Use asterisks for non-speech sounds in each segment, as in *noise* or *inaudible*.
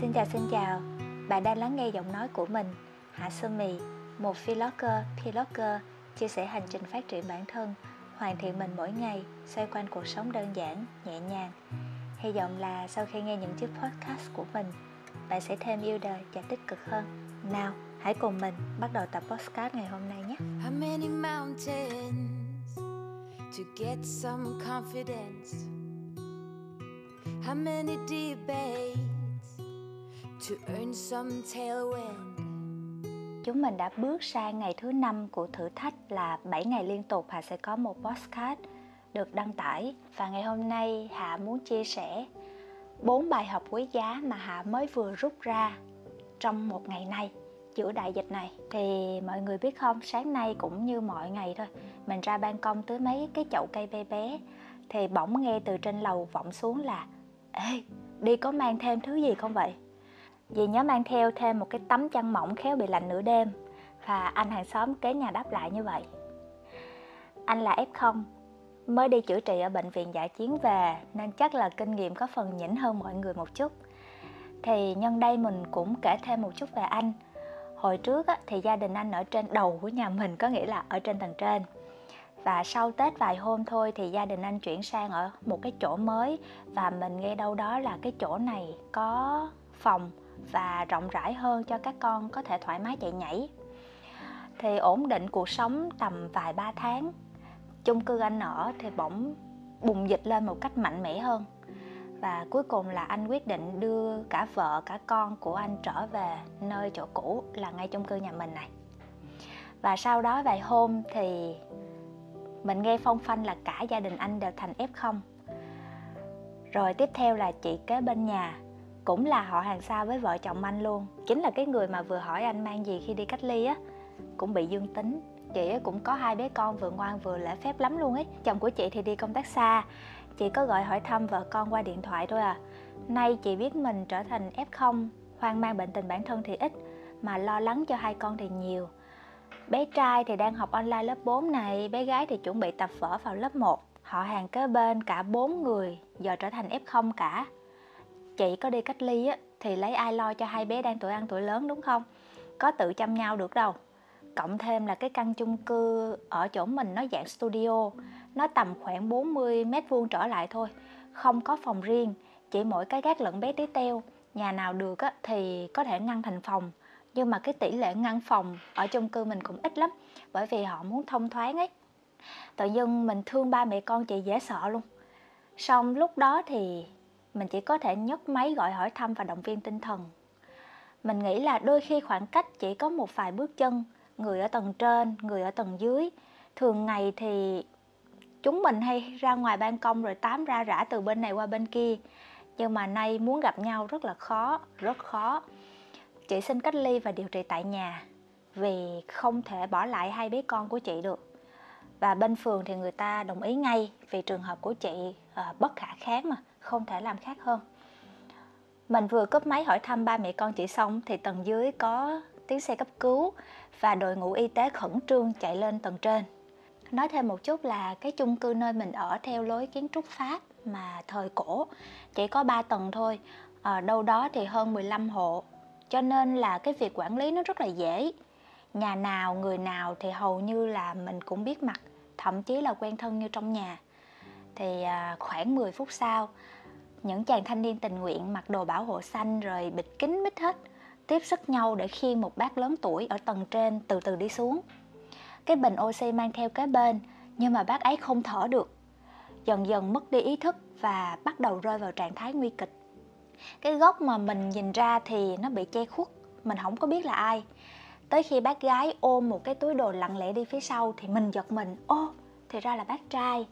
Xin chào xin chào, bạn đang lắng nghe giọng nói của mình, Hạ Xuân Mì, một vlogger, vlogger chia sẻ hành trình phát triển bản thân, hoàn thiện mình mỗi ngày, xoay quanh cuộc sống đơn giản, nhẹ nhàng. Hy vọng là sau khi nghe những chiếc podcast của mình, bạn sẽ thêm yêu đời và tích cực hơn. Nào, hãy cùng mình bắt đầu tập podcast ngày hôm nay nhé. How many mountains to get some confidence? How many debates to earn some tailwind? Chúng mình đã bước sang ngày thứ năm của thử thách là 7 ngày liên tục Hà sẽ có một podcast được đăng tải. Và ngày hôm nay Hạ muốn chia sẻ bốn bài học quý giá mà Hạ mới vừa rút ra trong một ngày nay, giữa đại dịch này. Thì mọi người biết không, sáng nay cũng như mọi ngày thôi, mình ra ban công tưới mấy cái chậu cây bé bé. Thì bỗng nghe từ trên lầu vọng xuống là, ê, đi có mang thêm thứ gì không vậy? Dì nhớ mang theo thêm một cái tấm chăn mỏng khéo bị lạnh nửa đêm. Và anh hàng xóm kế nhà đáp lại như vậy. Anh là f0 mới đi chữa trị ở bệnh viện giải chiến về, nên chắc là kinh nghiệm có phần nhỉnh hơn mọi người một chút. Thì nhân đây mình cũng kể thêm một chút về anh. Hồi trước thì gia đình anh ở trên đầu của nhà mình, có nghĩa là ở trên tầng trên. Và sau tết vài hôm thôi thì gia đình anh chuyển sang ở một cái chỗ mới. Và mình nghe đâu đó là cái chỗ này có phòng và rộng rãi hơn cho các con có thể thoải mái chạy nhảy. Thì ổn định cuộc sống tầm vài ba tháng, chung cư anh ở thì bỗng bùng dịch lên một cách mạnh mẽ hơn. Và cuối cùng là anh quyết định đưa cả vợ, cả con của anh trở về nơi chỗ cũ là ngay chung cư nhà mình này. Và sau đó vài hôm thì mình nghe phong phanh là cả gia đình anh đều thành F0 rồi tiếp theo là chị kế bên nhà cũng là họ hàng xa với vợ chồng anh luôn. Chính là cái người mà vừa hỏi anh mang gì khi đi cách ly á. Cũng bị dương tính. Chị cũng có hai bé con vừa ngoan vừa lễ phép lắm luôn ấy. Chồng của chị thì đi công tác xa. Chị có gọi hỏi thăm vợ con qua điện thoại thôi à. Nay chị biết mình trở thành f0 hoang mang bệnh tình bản thân thì ít, mà lo lắng cho hai con thì nhiều. Bé trai thì đang học online lớp 4 này, bé gái thì chuẩn bị tập vở vào lớp 1 họ hàng kế bên cả bốn người giờ trở thành f0 cả chị có đi cách ly á thì lấy ai lo cho hai bé đang tuổi ăn tuổi lớn đúng không? Có tự chăm nhau được đâu. Cộng thêm là cái căn chung cư ở chỗ mình nó dạng studio nó tầm khoảng 40 mét vuông trở lại thôi không có phòng riêng chỉ mỗi cái gác lẫn bé tí teo. Nhà nào được á, thì có thể ngăn thành phòng nhưng mà cái tỷ lệ ngăn phòng ở chung cư mình cũng ít lắm bởi vì họ muốn thông thoáng ấy. Tự dưng mình thương ba mẹ con chị dễ sợ luôn. Xong lúc đó thì mình chỉ có thể nhấc máy gọi hỏi thăm và động viên tinh thần. Mình nghĩ là đôi khi khoảng cách chỉ có một vài bước chân người ở tầng trên người ở tầng dưới. Thường ngày thì chúng mình hay ra ngoài ban công rồi tám ra rã từ bên này qua bên kia. Nhưng mà nay muốn gặp nhau rất là khó rất khó. Chị xin cách ly và điều trị tại nhà vì không thể bỏ lại hai bé con của chị được. Và bên phường thì người ta đồng ý ngay vì trường hợp của chị à, bất khả kháng mà không thể làm khác hơn. Mình vừa cúp máy hỏi thăm ba mẹ con chị xong thì tầng dưới có tiếng xe cấp cứu và đội ngũ y tế khẩn trương chạy lên tầng trên. Nói thêm một chút là cái chung cư nơi mình ở theo lối kiến trúc pháp mà thời cổ chỉ có 3 tầng thôi. Ở đâu đó thì hơn 15 hộ. Cho nên là cái việc quản lý nó rất là dễ. Nhà nào, người nào thì hầu như là mình cũng biết mặt, thậm chí là quen thân như trong nhà. Thì à, khoảng 10 phút sau những chàng thanh niên tình nguyện mặc đồ bảo hộ xanh rồi bịt kín mít hết, tiếp sức nhau để khiêng một bác lớn tuổi ở tầng trên từ từ đi xuống. Cái bình oxy mang theo kế bên, nhưng mà bác ấy không thở được. Dần dần mất đi ý thức và bắt đầu rơi vào trạng thái nguy kịch. Cái góc mà mình nhìn ra thì nó bị che khuất, mình không có biết là ai. Tới khi bác gái ôm một cái túi đồ lặng lẽ đi phía sau thì mình giật mình, ô, thì ra là bác trai.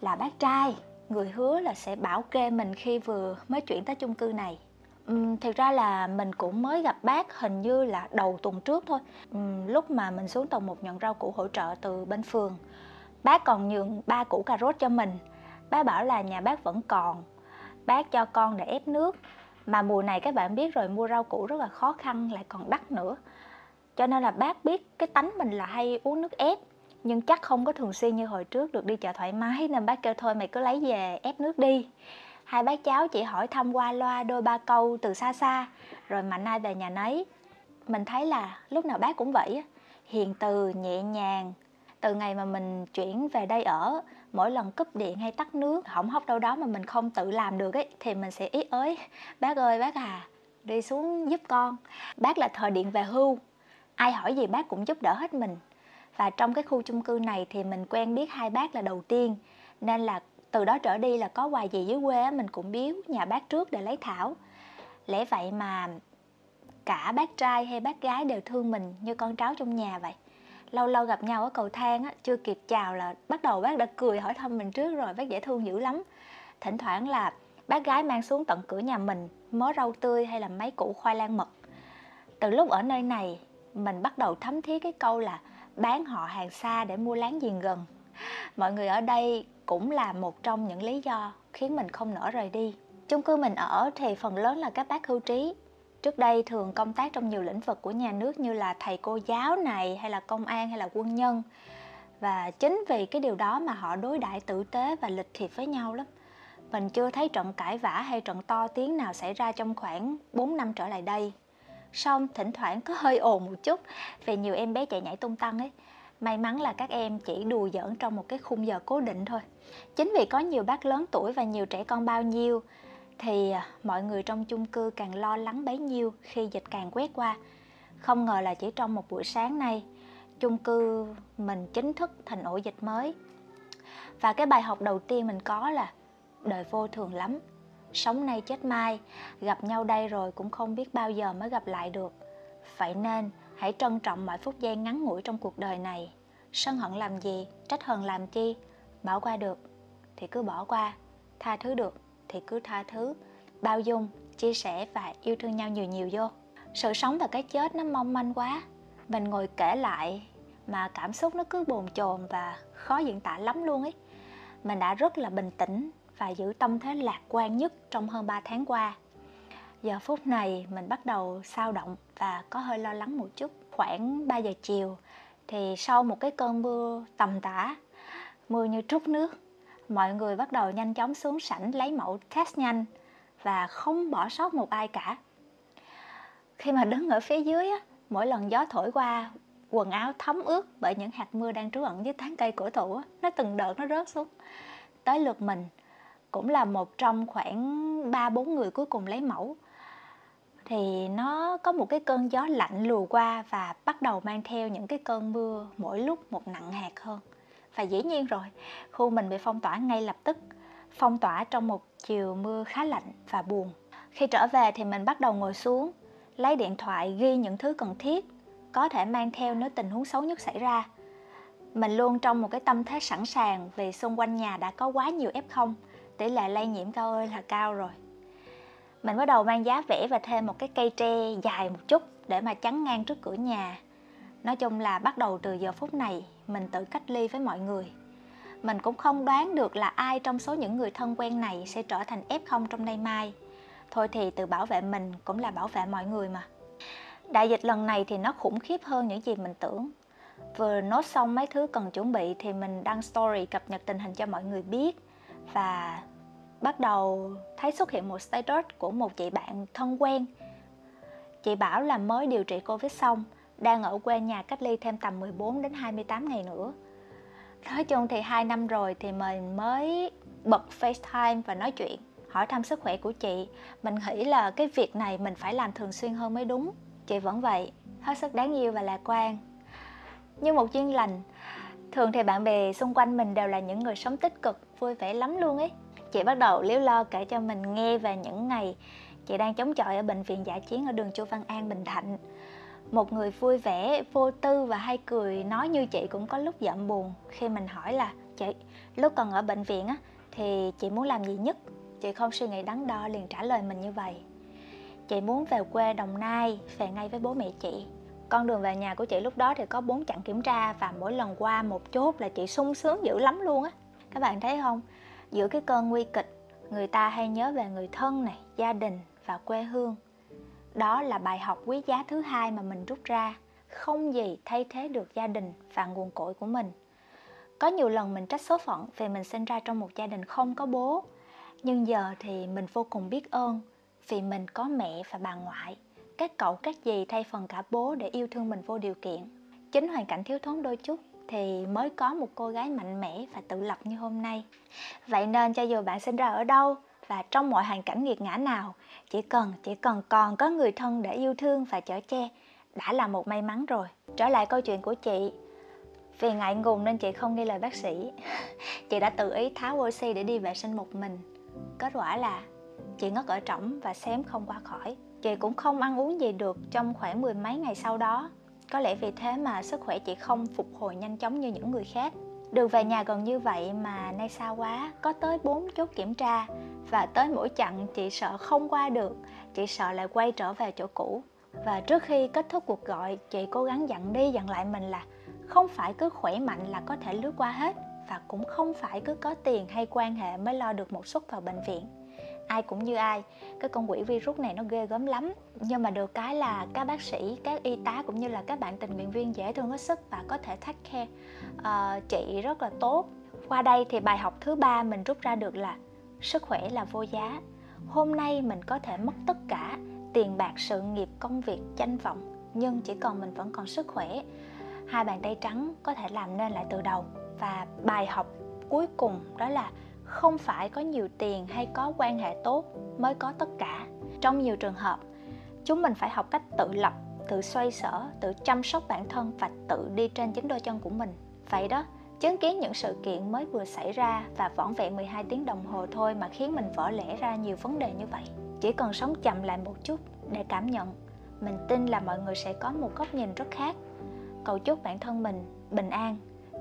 Là bác trai người hứa là sẽ bảo kê mình khi vừa mới chuyển tới chung cư này. Uhm, thực ra là mình cũng mới gặp bác hình như là đầu tuần trước thôi. Uhm, lúc mà mình xuống tầng một nhận rau củ hỗ trợ từ bên phường. Bác còn nhường ba củ cà rốt cho mình. Bác bảo là nhà bác vẫn còn. Bác cho con để ép nước. Mà mùa này các bạn biết rồi mua rau củ rất là khó khăn lại còn đắt nữa. Cho nên là bác biết cái tánh mình là hay uống nước ép nhưng chắc không có thường xuyên như hồi trước được đi chợ thoải mái, nên bác kêu thôi mày cứ lấy về, ép nước đi. Hai bác cháu chỉ hỏi thăm qua loa đôi ba câu từ xa xa, rồi mạnh ai về nhà nấy. Mình thấy là lúc nào bác cũng vậy hiền từ, nhẹ nhàng. Từ ngày mà mình chuyển về đây ở, mỗi lần cúp điện hay tắt nước, hỏng hóc đâu đó mà mình không tự làm được ấy, thì mình sẽ ý ới. Bác ơi, bác à đi xuống giúp con. Bác là thời điện về hưu. Ai hỏi gì bác cũng giúp đỡ hết mình và trong cái khu chung cư này thì mình quen biết hai bác là đầu tiên. Nên là từ đó trở đi là có quà gì dưới quê mình cũng biếu nhà bác trước để lấy thảo. Lẽ vậy mà cả bác trai hay bác gái đều thương mình như con cháu trong nhà vậy. Lâu lâu gặp nhau ở cầu thang á, chưa kịp chào là bắt đầu bác đã cười hỏi thăm mình trước rồi, bác dễ thương dữ lắm. Thỉnh thoảng là bác gái mang xuống tận cửa nhà mình, mớ rau tươi hay là mấy củ khoai lang mật. Từ lúc ở nơi này, mình bắt đầu thấm thía cái câu là bán họ hàng xa để mua láng giềng gần. Mọi người ở đây cũng là một trong những lý do khiến mình không nỡ rời đi. Chung cư mình ở thì phần lớn là các bác hưu trí. Trước đây thường công tác trong nhiều lĩnh vực của nhà nước như là thầy cô giáo này, hay là công an, hay là quân nhân. Và chính vì cái điều đó mà họ đối đãi tử tế và lịch thiệp với nhau lắm. Mình chưa thấy trận cãi vã hay trận to tiếng nào xảy ra trong khoảng 4 năm trở lại đây xong thỉnh thoảng có hơi ồn một chút. Về nhiều em bé chạy nhảy tung tăng ấy, may mắn là các em chỉ đùa giỡn trong một cái khung giờ cố định thôi. Chính vì có nhiều bác lớn tuổi và nhiều trẻ con bao nhiêu, thì à, mọi người trong chung cư càng lo lắng bấy nhiêu khi dịch càng quét qua. Không ngờ là chỉ trong một buổi sáng nay, chung cư mình chính thức thành ổ dịch mới. Và cái bài học đầu tiên mình có là, đời vô thường lắm sống nay chết mai, gặp nhau đây rồi cũng không biết bao giờ mới gặp lại được. Vậy nên, hãy trân trọng mọi phút giây ngắn ngủi trong cuộc đời này. Sân hận làm gì, trách hờn làm chi? Bỏ qua được thì cứ bỏ qua, tha thứ được thì cứ tha thứ. Bao dung, chia sẻ và yêu thương nhau nhiều nhiều vô. Sự sống và cái chết nó mong manh quá. Mình ngồi kể lại mà cảm xúc nó cứ bồn chồn và khó diễn tả lắm luôn ấy. Mình đã rất là bình tĩnh và giữ tâm thế lạc quan nhất trong hơn 3 tháng qua. Giờ phút này mình bắt đầu sao động và có hơi lo lắng một chút. Khoảng 3 giờ chiều thì sau một cái cơn mưa tầm tã mưa như trút nước mọi người bắt đầu nhanh chóng xuống sảnh lấy mẫu test nhanh và không bỏ sót một ai cả. Khi mà đứng ở phía dưới á, mỗi lần gió thổi qua quần áo thấm ướt bởi những hạt mưa đang trú ẩn dưới tán cây cổ thụ nó từng đợt nó rớt xuống. Tới lượt mình cũng là một trong khoảng ba, bốn người cuối cùng lấy mẫu. Thì nó có một cái cơn gió lạnh lùa qua và bắt đầu mang theo những cái cơn mưa mỗi lúc một nặng hạt hơn. Và dĩ nhiên rồi, khu mình bị phong tỏa ngay lập tức, phong tỏa trong một chiều mưa khá lạnh và buồn. Khi trở về thì mình bắt đầu ngồi xuống, lấy điện thoại ghi những thứ cần thiết, có thể mang theo nếu tình huống xấu nhất xảy ra. Mình luôn trong một cái tâm thế sẵn sàng vì xung quanh nhà đã có quá nhiều f0 tỷ lệ lây nhiễm cao ơi là cao rồi. Mình bắt đầu mang giá vẽ và thêm một cái cây tre dài một chút để mà chắn ngang trước cửa nhà. Nói chung là bắt đầu từ giờ phút này, mình tự cách ly với mọi người. Mình cũng không đoán được là ai trong số những người thân quen này sẽ trở thành f0 trong nay mai. Thôi thì tự bảo vệ mình cũng là bảo vệ mọi người mà. Đại dịch lần này thì nó khủng khiếp hơn những gì mình tưởng. Vừa nốt xong mấy thứ cần chuẩn bị thì mình đăng story cập nhật tình hình cho mọi người biết và bắt đầu thấy xuất hiện một status của một chị bạn thân quen. Chị bảo là mới điều trị covid xong, đang ở quê nhà cách ly thêm tầm 14 đến 28 ngày nữa. Nói chung thì hai năm rồi thì mình mới bật FaceTime và nói chuyện, hỏi thăm sức khỏe của chị. Mình nghĩ là cái việc này mình phải làm thường xuyên hơn mới đúng. Chị vẫn vậy, hết sức đáng yêu và lạc quan. Như một duyên lành thường thì bạn bè xung quanh mình đều là những người sống tích cực, vui vẻ lắm luôn ấy. Chị bắt đầu liếu lo kể cho mình nghe về những ngày chị đang chống chọi ở bệnh viện giả chiến ở đường Chu Văn An, Bình Thạnh. Một người vui vẻ, vô tư và hay cười nói như chị cũng có lúc giận buồn. Khi mình hỏi là, chị, lúc còn ở bệnh viện á, thì chị muốn làm gì nhất? Chị không suy nghĩ đắn đo liền trả lời mình như vậy. Chị muốn về quê đồng nai, về ngay với bố mẹ chị con đường về nhà của chị lúc đó thì có bốn chặng kiểm tra và mỗi lần qua một chốt là chị sung sướng dữ lắm luôn á. Các bạn thấy không? Giữa cái cơn nguy kịch, người ta hay nhớ về người thân này, gia đình và quê hương. Đó là bài học quý giá thứ hai mà mình rút ra, không gì thay thế được gia đình và nguồn cội của mình. Có nhiều lần mình trách số phận vì mình sinh ra trong một gia đình không có bố, nhưng giờ thì mình vô cùng biết ơn vì mình có mẹ và bà ngoại các cậu, các dì thay phần cả bố để yêu thương mình vô điều kiện. Chính hoàn cảnh thiếu thốn đôi chút thì mới có một cô gái mạnh mẽ và tự lập như hôm nay. Vậy nên cho dù bạn sinh ra ở đâu và trong mọi hoàn cảnh nghiệt ngã nào, chỉ cần chỉ cần còn có người thân để yêu thương và chở che, đã là một may mắn rồi. Trở lại câu chuyện của chị. Vì ngại ngùng nên chị không nghe lời bác sĩ. *laughs* Chị đã tự ý tháo oxy để đi vệ sinh một mình. Kết quả là chị ngất ở trỏng và xém không qua khỏi chị cũng không ăn uống gì được trong khoảng mười mấy ngày sau đó. Có lẽ vì thế mà sức khỏe chị không phục hồi nhanh chóng như những người khác. Đường về nhà gần như vậy mà nay xa quá, có tới 4 chốt kiểm tra. Và tới mỗi chặng chị sợ không qua được, chị sợ lại quay trở về chỗ cũ. Và trước khi kết thúc cuộc gọi, chị cố gắng dặn đi dặn lại mình là không phải cứ khỏe mạnh là có thể lướt qua hết. Và cũng không phải cứ có tiền hay quan hệ mới lo được một suất vào bệnh viện ai cũng như ai. Cái con quỷ virus này nó ghê gớm lắm. Nhưng mà được cái là các bác sĩ các y tá cũng như là các bạn tình nguyện viên dễ thương hết sức và có thể thắt khe uh, chị rất là tốt. Qua đây thì bài học thứ ba mình rút ra được là sức khỏe là vô giá. Hôm nay mình có thể mất tất cả tiền bạc sự nghiệp công việc danh vọng nhưng chỉ còn mình vẫn còn sức khỏe. Hai bàn tay trắng có thể làm nên lại từ đầu. Và bài học cuối cùng đó là không phải có nhiều tiền hay có quan hệ tốt mới có tất cả. Trong nhiều trường hợp, chúng mình phải học cách tự lập, tự xoay sở, tự chăm sóc bản thân và tự đi trên chính đôi chân của mình. Vậy đó, chứng kiến những sự kiện mới vừa xảy ra và vỏn vẹn 12 tiếng đồng hồ thôi mà khiến mình vỡ lẽ ra nhiều vấn đề như vậy. Chỉ cần sống chậm lại một chút để cảm nhận, mình tin là mọi người sẽ có một góc nhìn rất khác. Cầu chúc bản thân mình bình an,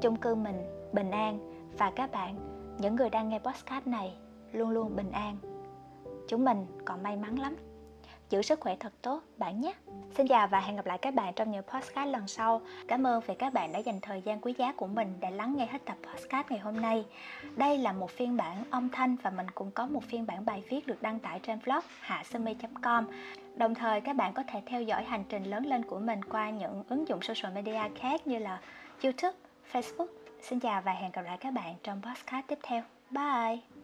chung cư mình bình an và các bạn những người đang nghe podcast này luôn luôn bình an. Chúng mình còn may mắn lắm. Giữ sức khỏe thật tốt, bạn nhé. Xin chào và hẹn gặp lại các bạn trong những podcast lần sau. Cảm ơn vì các bạn đã dành thời gian quý giá của mình để lắng nghe hết tập podcast ngày hôm nay. Đây là một phiên bản âm thanh và mình cũng có một phiên bản bài viết được đăng tải trên blog hạ com. Đồng thời, các bạn có thể theo dõi hành trình lớn lên của mình qua những ứng dụng social media khác như là youtube, facebook Xin chào và hẹn gặp lại các bạn trong podcast tiếp theo. Bye!